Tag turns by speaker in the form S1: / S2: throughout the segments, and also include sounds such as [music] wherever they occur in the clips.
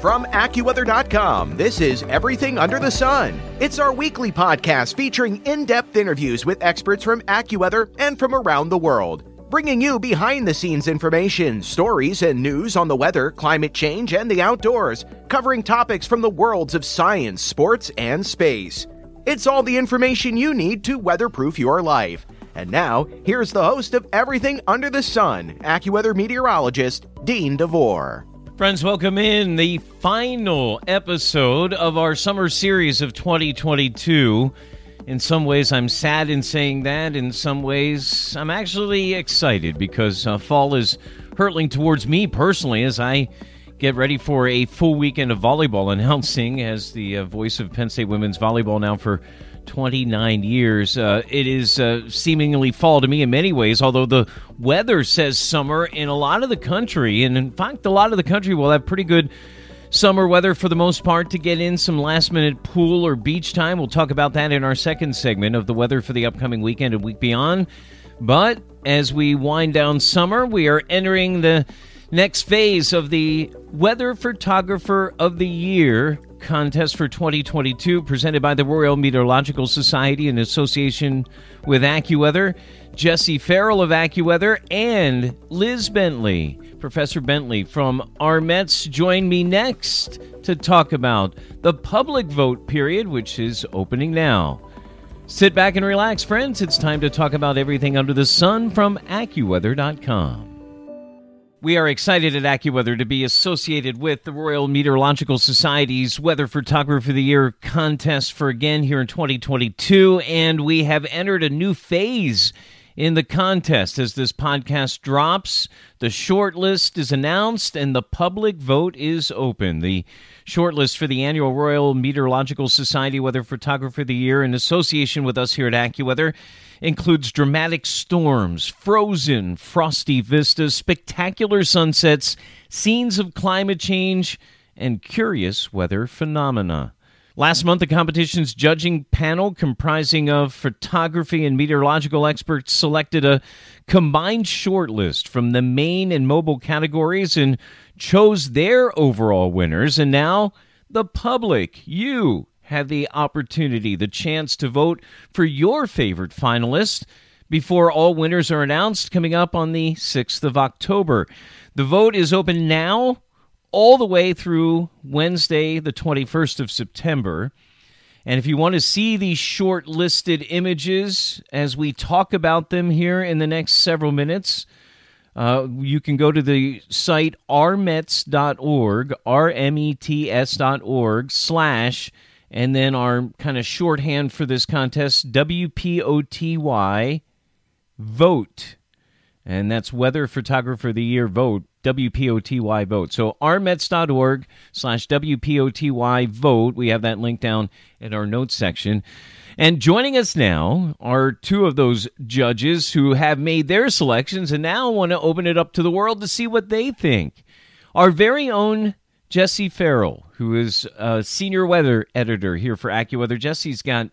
S1: From AccuWeather.com, this is Everything Under the Sun. It's our weekly podcast featuring in depth interviews with experts from AccuWeather and from around the world, bringing you behind the scenes information, stories, and news on the weather, climate change, and the outdoors, covering topics from the worlds of science, sports, and space. It's all the information you need to weatherproof your life. And now, here's the host of Everything Under the Sun, AccuWeather meteorologist Dean DeVore.
S2: Friends, welcome in the final episode of our summer series of 2022. In some ways, I'm sad in saying that. In some ways, I'm actually excited because uh, fall is hurtling towards me personally as I get ready for a full weekend of volleyball announcing as the uh, voice of Penn State women's volleyball now for 29 years. Uh, it is uh, seemingly fall to me in many ways, although the weather says summer in a lot of the country. And in fact, a lot of the country will have pretty good summer weather for the most part to get in some last minute pool or beach time. We'll talk about that in our second segment of the weather for the upcoming weekend and week beyond. But as we wind down summer, we are entering the next phase of the Weather Photographer of the Year contest for 2022 presented by the Royal Meteorological Society in association with AccuWeather. Jesse Farrell of AccuWeather and Liz Bentley, Professor Bentley from Mets, join me next to talk about the public vote period, which is opening now. Sit back and relax, friends. It's time to talk about everything under the sun from AccuWeather.com. We are excited at AccuWeather to be associated with the Royal Meteorological Society's Weather Photographer of the Year contest for again here in 2022. And we have entered a new phase in the contest as this podcast drops. The shortlist is announced and the public vote is open. The shortlist for the annual Royal Meteorological Society Weather Photographer of the Year in association with us here at AccuWeather includes dramatic storms, frozen, frosty vistas, spectacular sunsets, scenes of climate change, and curious weather phenomena. Last month, the competition's judging panel, comprising of photography and meteorological experts, selected a combined shortlist from the main and mobile categories and chose their overall winners. And now, the public, you, have the opportunity, the chance to vote for your favorite finalist before all winners are announced coming up on the 6th of October. The vote is open now all the way through Wednesday, the 21st of September. And if you want to see these short listed images as we talk about them here in the next several minutes, uh, you can go to the site rmets.org, R-M-E-T-S.org slash and then our kind of shorthand for this contest, WPOTY vote. And that's Weather Photographer of the Year vote, WPOTY vote. So rmets.org slash WPOTY vote. We have that link down in our notes section. And joining us now are two of those judges who have made their selections and now want to open it up to the world to see what they think. Our very own Jesse Farrell, who is a senior weather editor here for AccuWeather. Jesse's got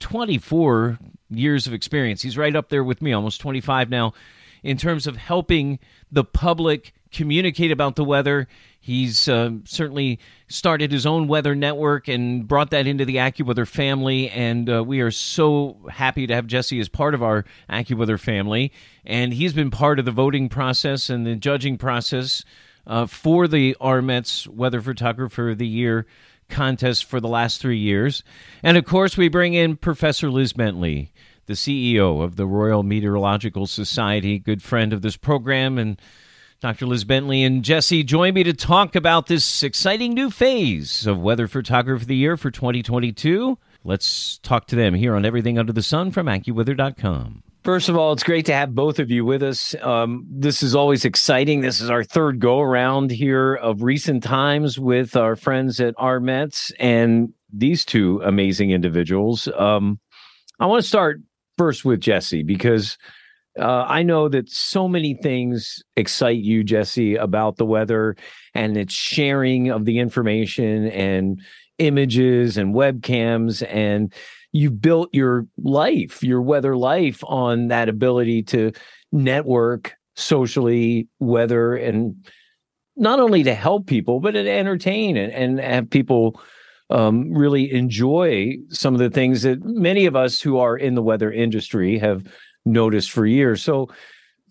S2: 24 years of experience. He's right up there with me, almost 25 now, in terms of helping the public communicate about the weather. He's uh, certainly started his own weather network and brought that into the AccuWeather family. And uh, we are so happy to have Jesse as part of our AccuWeather family. And he's been part of the voting process and the judging process uh, for the RMETS Weather Photographer of the Year contest for the last three years. And of course, we bring in Professor Liz Bentley, the CEO of the Royal Meteorological Society, good friend of this program. And Dr. Liz Bentley and Jesse join me to talk about this exciting new phase of Weather Photographer of the Year for 2022. Let's talk to them here on Everything Under the Sun from AccuWeather.com. First of all, it's great to have both of you with us. Um, this is always exciting. This is our third go around here of recent times with our friends at RMETS and these two amazing individuals. Um, I want to start first with Jesse because uh, I know that so many things excite you, Jesse, about the weather and its sharing of the information and images and webcams. And you've built your life, your weather life, on that ability to network socially, weather, and not only to help people, but to entertain and, and have people um, really enjoy some of the things that many of us who are in the weather industry have noticed for years. So,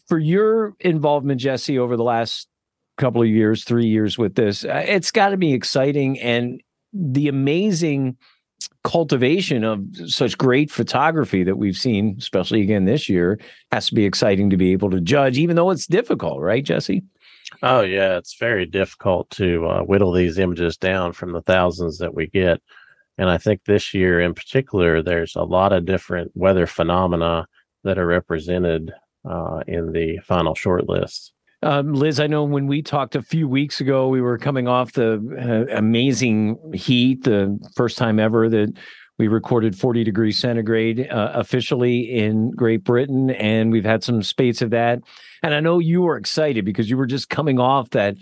S2: for your involvement, Jesse, over the last couple of years, three years with this, uh, it's got to be exciting and the amazing cultivation of such great photography that we've seen, especially again this year, has to be exciting to be able to judge, even though it's difficult, right, Jesse?
S3: Oh yeah, it's very difficult to uh, whittle these images down from the thousands that we get, and I think this year in particular, there's a lot of different weather phenomena that are represented uh, in the final shortlist.
S2: Um, Liz, I know when we talked a few weeks ago, we were coming off the uh, amazing heat, the first time ever that we recorded 40 degrees centigrade uh, officially in Great Britain, and we've had some spates of that. And I know you were excited because you were just coming off that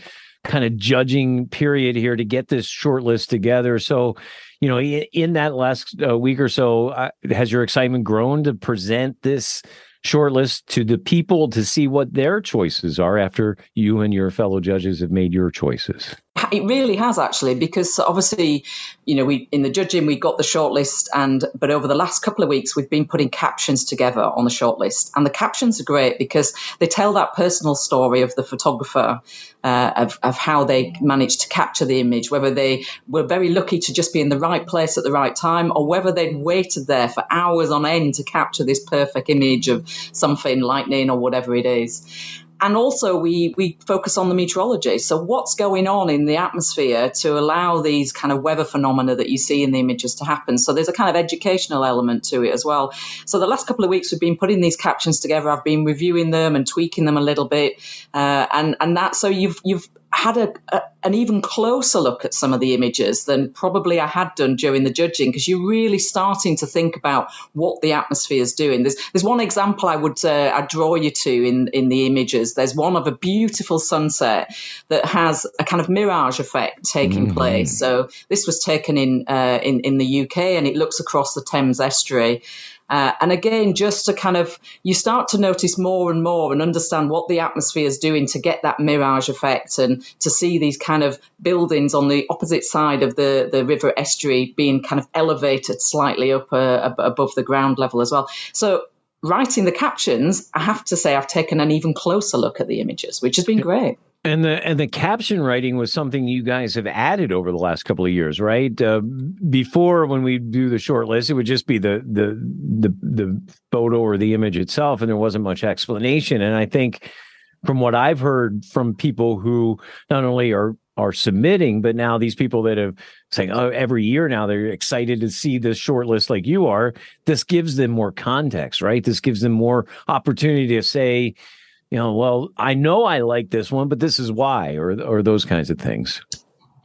S2: kind of judging period here to get this short list together. So, you know, in, that last uh, week or so, uh, has your excitement grown to present this shortlist to the people to see what their choices are after you and your fellow judges have made your choices?
S4: It really has actually, because obviously, you know, we in the judging we got the shortlist, and but over the last couple of weeks we've been putting captions together on the shortlist, and the captions are great because they tell that personal story of the photographer, uh, of of how they managed to capture the image, whether they were very lucky to just be in the right place at the right time, or whether they'd waited there for hours on end to capture this perfect image of something lightning or whatever it is and also we we focus on the meteorology. So what's going on in the atmosphere to allow these kind of weather phenomena that you see in the images to happen. So there's a kind of educational element to it as well. So the last couple of weeks we've been putting these captions together. I've been reviewing them and tweaking them a little bit, uh, and and that so you've you've had a, a, an even closer look at some of the images than probably I had done during the judging because you're really starting to think about what the atmosphere is doing. There's there's one example I would uh, I draw you to in in the images. There's one of a beautiful sunset that has a kind of mirage effect taking mm-hmm. place. So this was taken in uh, in in the UK and it looks across the Thames estuary. Uh, and again, just to kind of, you start to notice more and more and understand what the atmosphere is doing to get that mirage effect and to see these kind of buildings on the opposite side of the, the river estuary being kind of elevated slightly up uh, above the ground level as well. So writing the captions, I have to say I've taken an even closer look at the images, which has been great.
S2: And the and the caption writing was something you guys have added over the last couple of years, right? Uh, before, when we do the short list, it would just be the the the the photo or the image itself, and there wasn't much explanation. And I think, from what I've heard from people who not only are are submitting, but now these people that have saying, oh, every year now they're excited to see this short list like you are. This gives them more context, right? This gives them more opportunity to say you know, well, I know I like this one, but this is why, or or those kinds of things.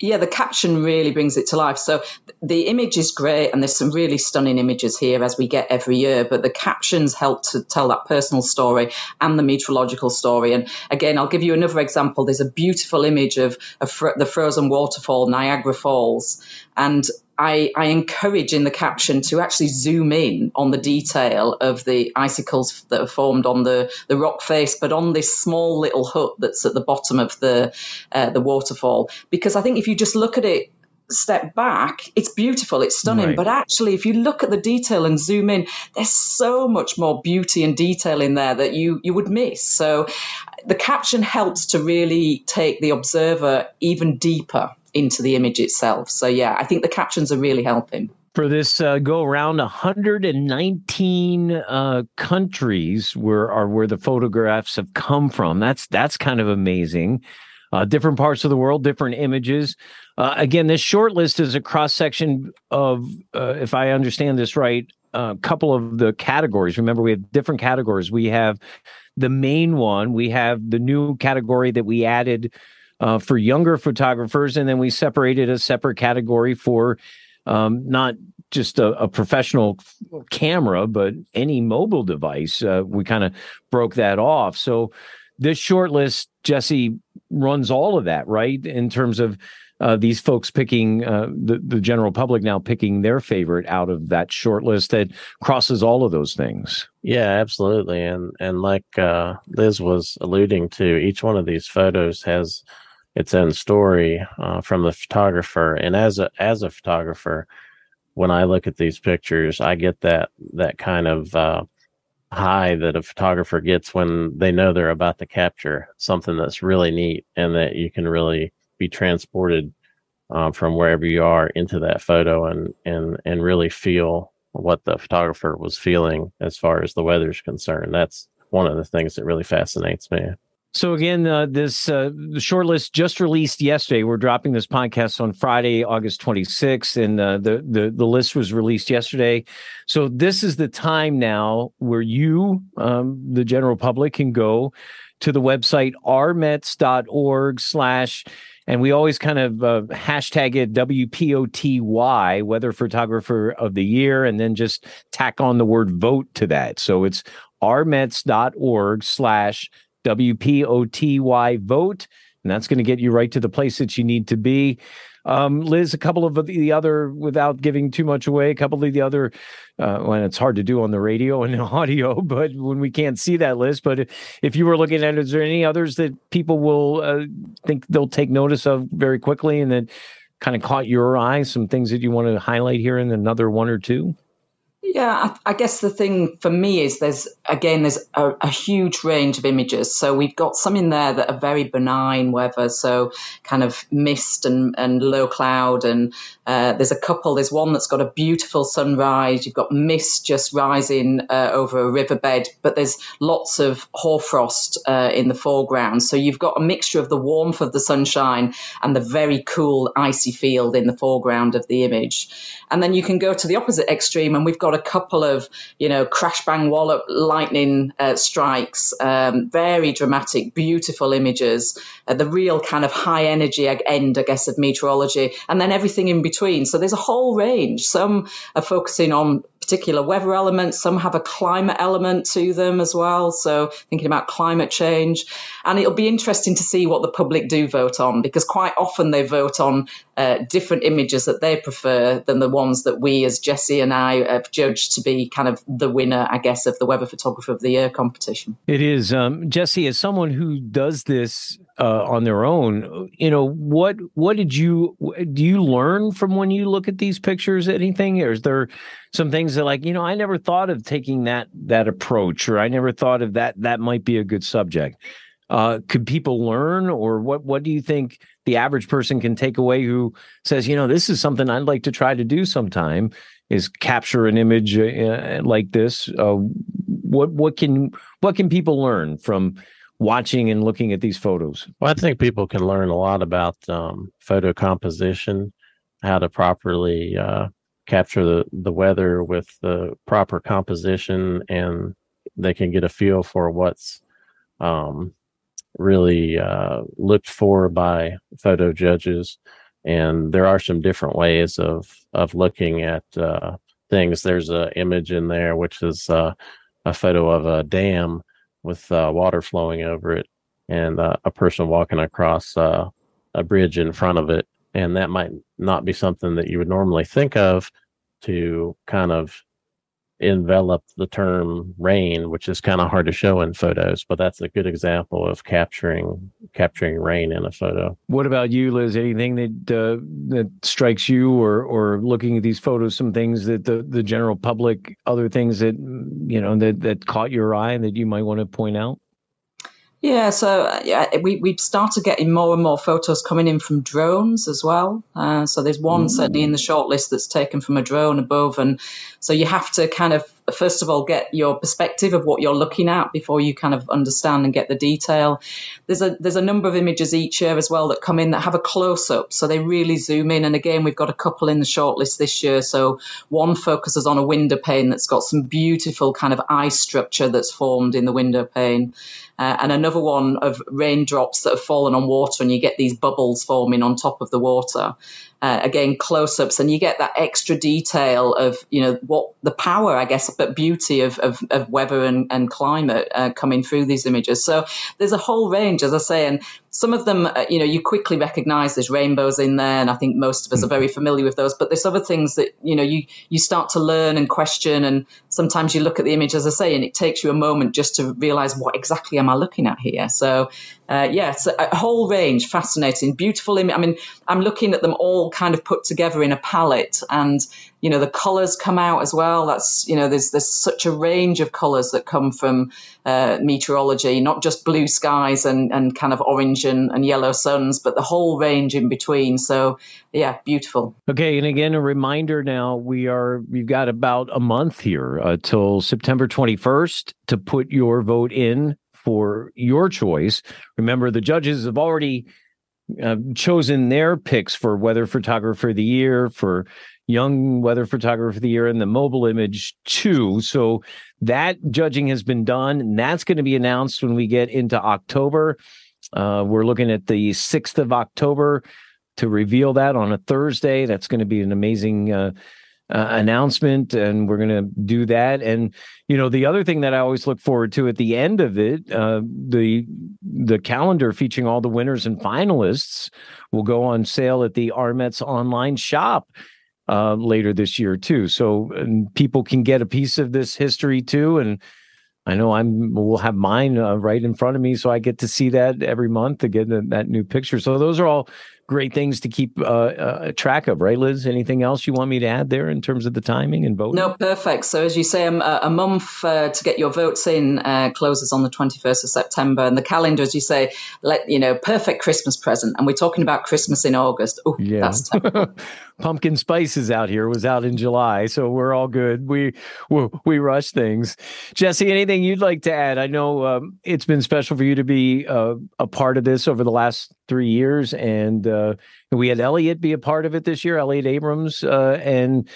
S4: Yeah, the caption really brings it to life. So the image is great, and there's some really stunning images here as we get every year. But the captions help to tell that personal story and the meteorological story. And again, I'll give you another example. There's a beautiful image of, of the frozen waterfall, Niagara Falls, and I, I, encourage in the caption to actually zoom in on the detail of the icicles that are formed on the, the rock face, but on this small little hut that's at the bottom of the uh, the waterfall. Because I think if you just look at it step back, it's beautiful, it's stunning. Right. But actually, if you look at the detail and zoom in, there's so much more beauty and detail in there that you you would miss. So the caption helps to really take the observer even deeper into the image itself. So yeah, I think the captions are really helping.
S2: For this uh, go around, 119 uh, countries where are where the photographs have come from. That's that's kind of amazing. Uh, different parts of the world, different images. Uh, again, this short list is a cross section of, uh, if I understand this right, a couple of the categories. Remember, we have different categories. We have the main one. We have the new category that we added uh, for younger photographers, and then we separated a separate category for um, not just a, a, professional camera, but any mobile device. Uh, we kind of broke that off. So this short list, Jesse runs all of that, right? In terms of uh, these folks picking uh, the the general public now picking their favorite out of that short list that crosses all of those things.
S3: Yeah, absolutely, and and like uh, Liz was alluding to, each one of these photos has its own story uh, from the photographer, and as a as a photographer, when I look at these pictures, I get that that kind of uh, high that a photographer gets when they know they're about to capture something that's really neat and that you can really be transported um, from wherever you are into that photo and and and really feel what the photographer was feeling as far as the weather is concerned. That's one of the things that really fascinates me.
S2: So again, uh, this uh, short list just released yesterday. We're dropping this podcast on Friday, August 26th, and uh, the the the list was released yesterday. So this is the time now where you, um, the general public, can go to the website rmets.org slash and we always kind of uh, hashtag it WPOTY, Weather Photographer of the Year, and then just tack on the word vote to that. So it's rmets.org slash WPOTY vote. And that's going to get you right to the place that you need to be. Um, Liz, a couple of the other, without giving too much away, a couple of the other, uh, when it's hard to do on the radio and [laughs] audio, but when we can't see that list. But if you were looking at it, is there any others that people will uh, think they'll take notice of very quickly and that kind of caught your eye? Some things that you want to highlight here in another one or two?
S4: Yeah, I, I, guess the thing for me is there's again there's a, a, huge range of images. So we've got some in there that are very benign weather, so kind of mist and, and low cloud, and uh, there's a couple. There's one that's got a beautiful sunrise. You've got mist just rising uh, over a riverbed, but there's lots of hoarfrost uh, in the foreground. So you've got a mixture of the warmth of the sunshine and the very cool icy field in the foreground of the image. And then you can go to the opposite extreme, and we've got a couple of, you know, crash bang wallop lightning uh, strikes, um, very dramatic, beautiful images, uh, the real kind of high energy end, I guess, of meteorology, and then everything in between. So there's a whole range. Some are focusing on particular weather elements. Some have a climate element to them as well. So thinking about climate change. And it'll be interesting to see what the public do vote on because quite often they vote on uh, different images that they prefer than the ones that we, as Jesse and I, have judged to be kind of the winner, I guess, of the Weather Photographer of the Year competition.
S2: It is. Um, Jesse, as someone who does this uh, on their own, you know, what what did you do you learn from when you look at these pictures anything or is there some things that like, you know, I never thought of taking that that approach or I never thought of that that might be a good subject. Uh, could people learn, or what? What do you think the average person can take away who says, you know, this is something I'd like to try to do sometime? Is capture an image uh, like this? Uh, what what can what can people learn from watching and looking at these photos?
S3: Well, I think people can learn a lot about um, photo composition, how to properly uh, capture the, the weather with the proper composition, and they can get a feel for what's um, really uh, looked for by photo judges. And there are some different ways of of looking at uh, things. There's an image in there which is uh, a photo of a dam with uh, water flowing over it, and uh, a person walking across uh, a bridge in front of it. And that might not be something that you would normally think of to kind of envelop the term rain, which is kind of hard to show in photos, but that's a good example of capturing capturing rain in a photo.
S2: What about you, Liz? Anything that uh, that strikes you, or or looking at these photos, some things that the the general public, other things that you know that that caught your eye that you might want to point out?
S4: Yeah, so uh, yeah, we we've started getting more and more photos coming in from drones as well. Uh, so there's one mm. certainly in the shortlist that's taken from a drone above, and so you have to kind of first of all get your perspective of what you're looking at before you kind of understand and get the detail. There's a there's a number of images each year as well that come in that have a close up, so they really zoom in. And again, we've got a couple in the shortlist this year. So one focuses on a window pane that's got some beautiful kind of eye structure that's formed in the window pane uh, and another one of raindrops that have fallen on water, and you get these bubbles forming on top of the water. Uh, again, close-ups, and you get that extra detail of you know what the power, I guess, but beauty of of, of weather and, and climate uh, coming through these images. So there's a whole range, as I say, and some of them, uh, you know, you quickly recognise there's rainbows in there, and I think most of us are very familiar with those. But there's other things that you know you you start to learn and question, and sometimes you look at the image, as I say, and it takes you a moment just to realise what exactly am I looking at here. So uh, yes, a whole range, fascinating, beautiful image. I mean, I'm looking at them all kind of put together in a palette, and you know the colors come out as well. That's you know there's there's such a range of colors that come from uh, meteorology, not just blue skies and and kind of orange and, and yellow suns, but the whole range in between. So yeah, beautiful.
S2: Okay, and again, a reminder now we are we've got about a month here uh, till September 21st to put your vote in for your choice. Remember, the judges have already uh, chosen their picks for weather photographer of the year, for young weather photographer of the year, and the mobile image too. So that judging has been done, and that's going to be announced when we get into October. Uh, we're looking at the 6th of October to reveal that on a Thursday. That's going to be an amazing uh, uh, announcement, and we're going to do that. And you know, the other thing that I always look forward to at the end of it, uh, the the calendar featuring all the winners and finalists will go on sale at the RMETS online shop. Uh, later this year too, so people can get a piece of this history too, and I know I'm will have mine uh, right in front of me, so I get to see that every month to get that new picture. So those are all great things to keep uh, uh, track of, right, Liz? Anything else you want me to add there in terms of the timing and voting?
S4: No, perfect. So, as you say, um, a, a month uh, to get your votes in uh, closes on the 21st of September. And the calendar, as you say, let you know, perfect Christmas present. And we're talking about Christmas in August. Oh, yeah. [laughs]
S2: Pumpkin spices out here was out in July, so we're all good. We we, we rush things. Jesse, anything you'd like to add? I know um, it's been special for you to be uh, a part of this over the last three years, and uh, we had Elliot be a part of it this year, Elliot Abrams, uh, and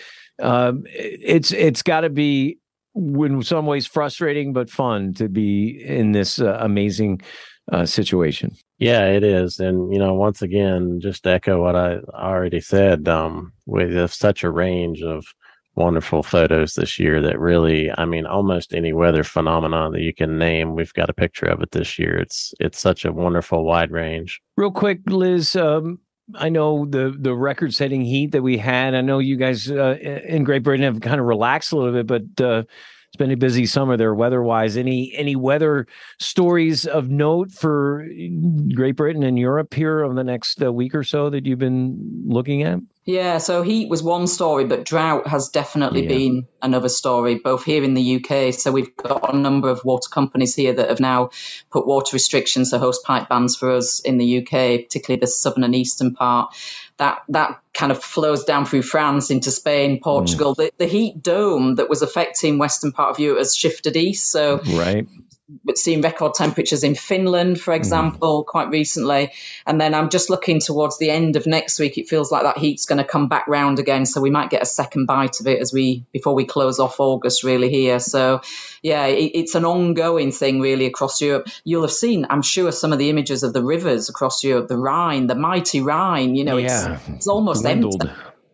S2: um, it's it's got to be in some ways frustrating but fun to be in this uh, amazing uh, situation.
S3: Yeah, it is, and you know, once again, just echo what I already said, um, have such a range of wonderful photos this year that really i mean almost any weather phenomenon that you can name we've got a picture of it this year. It's it's such a wonderful wide range.
S2: Real quick liz um, i know the the record setting heat that we had. I know you guys uh, in great britain have kind of relaxed a little bit but uh, it's been a busy summer there weather wise any any weather stories of note for great britain and europe here over the next uh, week or so that you've been looking at
S4: yeah, so heat was one story, but drought has definitely yeah. been another story, both here in the UK. So we've got a number of water companies here that have now put water restrictions, so host pipe bans for us in the UK, particularly the southern and eastern part. That that kind of flows down through France into Spain, Portugal. Mm. The, the heat dome that was affecting western part of Europe has shifted east. So
S2: right
S4: seen record temperatures in Finland, for hmm. example, mm. quite recently. And then I'm just looking towards the end of next week. It feels like that heat's going to come back round again. So we might get a second bite of it as we before we close off August really here. So yeah, it, it's an ongoing thing really across Europe. You'll have seen, I'm sure, some of the images of the rivers across Europe, the Rhine, the mighty Rhine. You know, yeah. it's it's almost empty.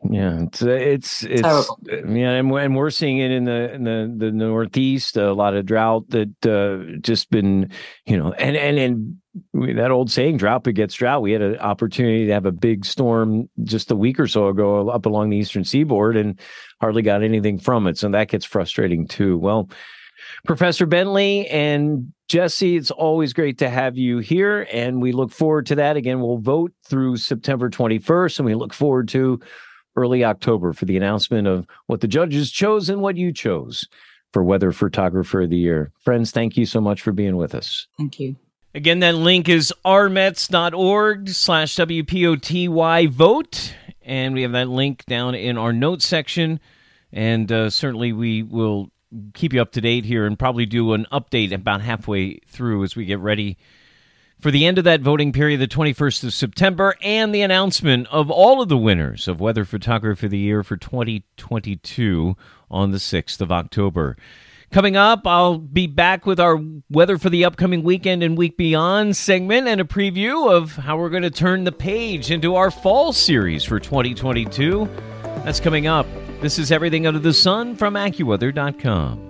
S2: Yeah, it's uh, it's it's Terrible. yeah, and, and we're seeing it in the in the the northeast. A lot of drought that uh, just been, you know, and and and that old saying, "Drought begets drought." We had an opportunity to have a big storm just a week or so ago up along the eastern seaboard, and hardly got anything from it. So that gets frustrating too. Well, Professor Bentley and Jesse, it's always great to have you here, and we look forward to that. Again, we'll vote through September 21st, and we look forward to early October for the announcement of what the judges chose and what you chose for Weather Photographer of the Year. Friends, thank you so much for being with us.
S4: Thank you.
S2: Again, that link is rmets.org slash WPOTY vote. And we have that link down in our notes section. And uh, certainly we will keep you up to date here and probably do an update about halfway through as we get ready for the end of that voting period, the 21st of September, and the announcement of all of the winners of Weather Photography of the Year for 2022 on the 6th of October. Coming up, I'll be back with our weather for the upcoming weekend and week beyond segment and a preview of how we're going to turn the page into our fall series for 2022. That's coming up. This is Everything Under the Sun from AccuWeather.com.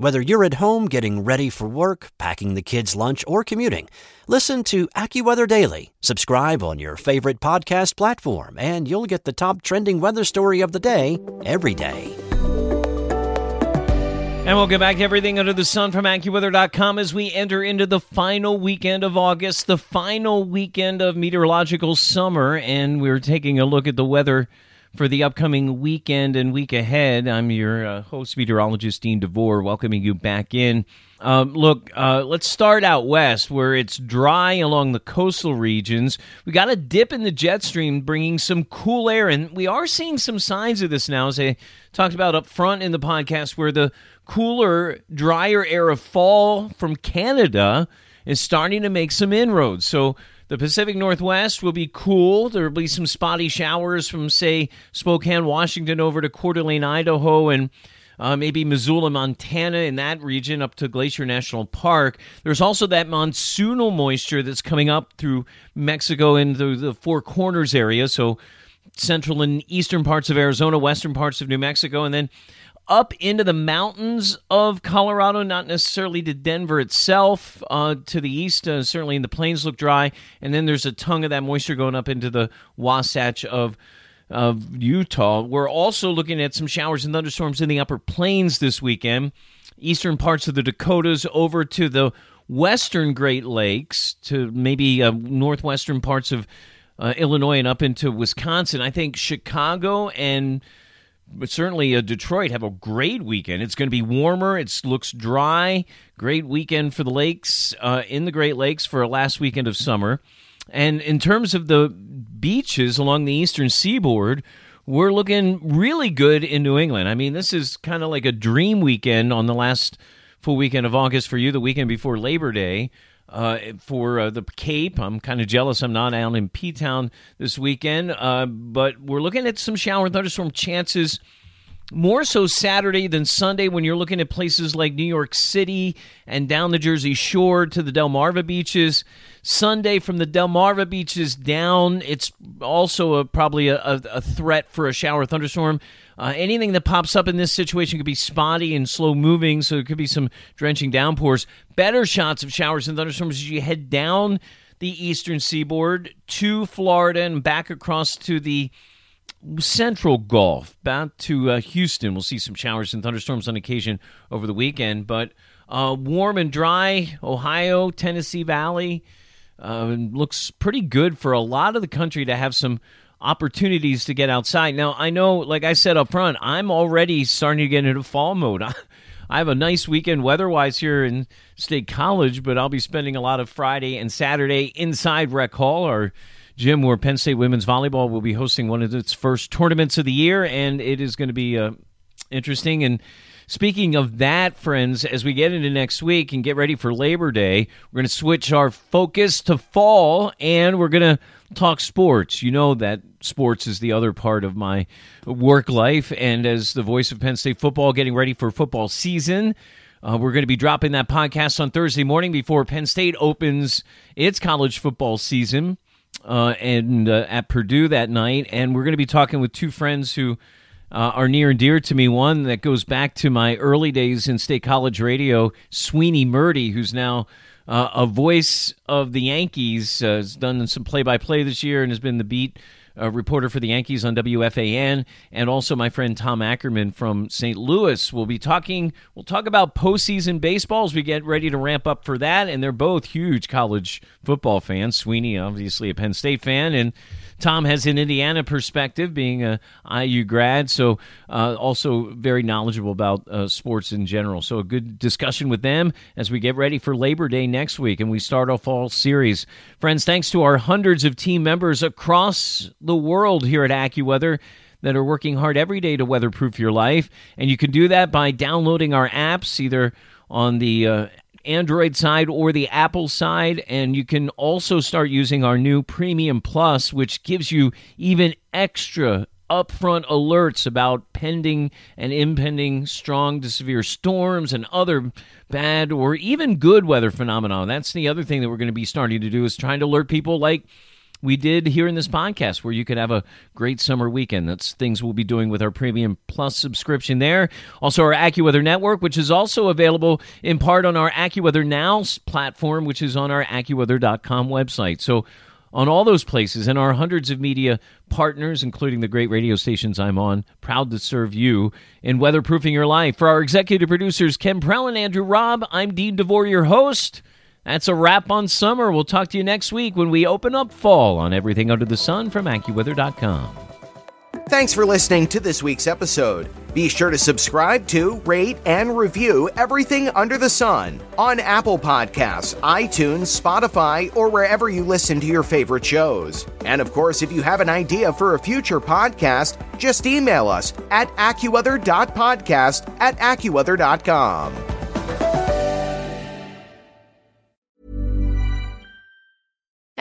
S5: Whether you're at home getting ready for work, packing the kids' lunch, or commuting, listen to AccuWeather Daily. Subscribe on your favorite podcast platform, and you'll get the top trending weather story of the day every day.
S2: And we'll get back to everything under the sun from AccuWeather.com as we enter into the final weekend of August, the final weekend of meteorological summer, and we're taking a look at the weather for the upcoming weekend and week ahead. I'm your uh, host, meteorologist Dean DeVore, welcoming you back in. Um, look, uh, let's start out west where it's dry along the coastal regions. We got a dip in the jet stream, bringing some cool air, and we are seeing some signs of this now, as I talked about up front in the podcast, where the cooler, drier air of fall from Canada is starting to make some inroads. So the Pacific Northwest will be cool. There will be some spotty showers from, say, Spokane, Washington, over to Coeur d'Alene, Idaho, and uh, maybe Missoula, Montana, in that region up to Glacier National Park. There's also that monsoonal moisture that's coming up through Mexico into the Four Corners area. So central and eastern parts of Arizona, western parts of New Mexico, and then up into the mountains of Colorado, not necessarily to Denver itself. Uh, to the east, uh, certainly in the plains look dry. And then there's a tongue of that moisture going up into the Wasatch of of Utah. We're also looking at some showers and thunderstorms in the upper plains this weekend. Eastern parts of the Dakotas over to the western Great Lakes, to maybe uh, northwestern parts of uh, Illinois and up into Wisconsin. I think Chicago and but certainly uh, Detroit have a great weekend. It's going to be warmer. It looks dry. Great weekend for the lakes uh, in the Great Lakes for a last weekend of summer. And in terms of the beaches along the eastern seaboard, we're looking really good in New England. I mean, this is kind of like a dream weekend on the last full weekend of August for you, the weekend before Labor Day. Uh, for uh, the Cape. I'm kind of jealous I'm not out in P Town this weekend, uh, but we're looking at some shower and thunderstorm chances. More so Saturday than Sunday when you're looking at places like New York City and down the Jersey Shore to the Delmarva beaches. Sunday from the Delmarva beaches down, it's also a, probably a, a, a threat for a shower thunderstorm. Uh, anything that pops up in this situation could be spotty and slow moving, so it could be some drenching downpours. Better shots of showers and thunderstorms as you head down the eastern seaboard to Florida and back across to the central Gulf, back to uh, Houston. We'll see some showers and thunderstorms on occasion over the weekend, but uh, warm and dry. Ohio, Tennessee Valley uh, looks pretty good for a lot of the country to have some opportunities to get outside. Now, I know, like I said up front, I'm already starting to get into fall mode. [laughs] I have a nice weekend weather wise here in State College, but I'll be spending a lot of Friday and Saturday inside Rec Hall, our gym where Penn State women's volleyball will be hosting one of its first tournaments of the year, and it is going to be uh, interesting. And speaking of that, friends, as we get into next week and get ready for Labor Day, we're going to switch our focus to fall, and we're going to talk sports. You know that sports is the other part of my work life. And as the voice of Penn State football getting ready for football season, uh, we're going to be dropping that podcast on Thursday morning before Penn State opens its college football season uh, and uh, at Purdue that night. And we're going to be talking with two friends who uh, are near and dear to me. One that goes back to my early days in state college radio, Sweeney Murti, who's now uh, a voice of the Yankees, uh, has done some play by play this year and has been the beat a reporter for the Yankees on WFAN, and also my friend Tom Ackerman from St. Louis. We'll be talking. We'll talk about postseason baseball as we get ready to ramp up for that. And they're both huge college football fans. Sweeney, obviously a Penn State fan, and Tom has an Indiana perspective, being a IU grad, so uh, also very knowledgeable about uh, sports in general. So a good discussion with them as we get ready for Labor Day next week, and we start our fall series. Friends, thanks to our hundreds of team members across the world here at AccuWeather that are working hard every day to weatherproof your life, and you can do that by downloading our apps either on the uh, Android side or the Apple side. And you can also start using our new Premium Plus, which gives you even extra upfront alerts about pending and impending strong to severe storms and other bad or even good weather phenomena. That's the other thing that we're going to be starting to do is trying to alert people like we did here in this podcast where you could have a great summer weekend. That's things we'll be doing with our Premium Plus subscription there. Also, our AccuWeather Network, which is also available in part on our AccuWeather Now platform, which is on our AccuWeather.com website. So, on all those places and our hundreds of media partners, including the great radio stations I'm on, proud to serve you in weatherproofing your life. For our executive producers, Ken Prell and Andrew Robb, I'm Dean DeVore, your host. That's a wrap on summer. We'll talk to you next week when we open up fall on everything under the sun from AccuWeather.com.
S1: Thanks for listening to this week's episode. Be sure to subscribe to, rate, and review everything under the sun on Apple Podcasts, iTunes, Spotify, or wherever you listen to your favorite shows. And of course, if you have an idea for a future podcast, just email us at AccuWeather.podcast at AccuWeather.com.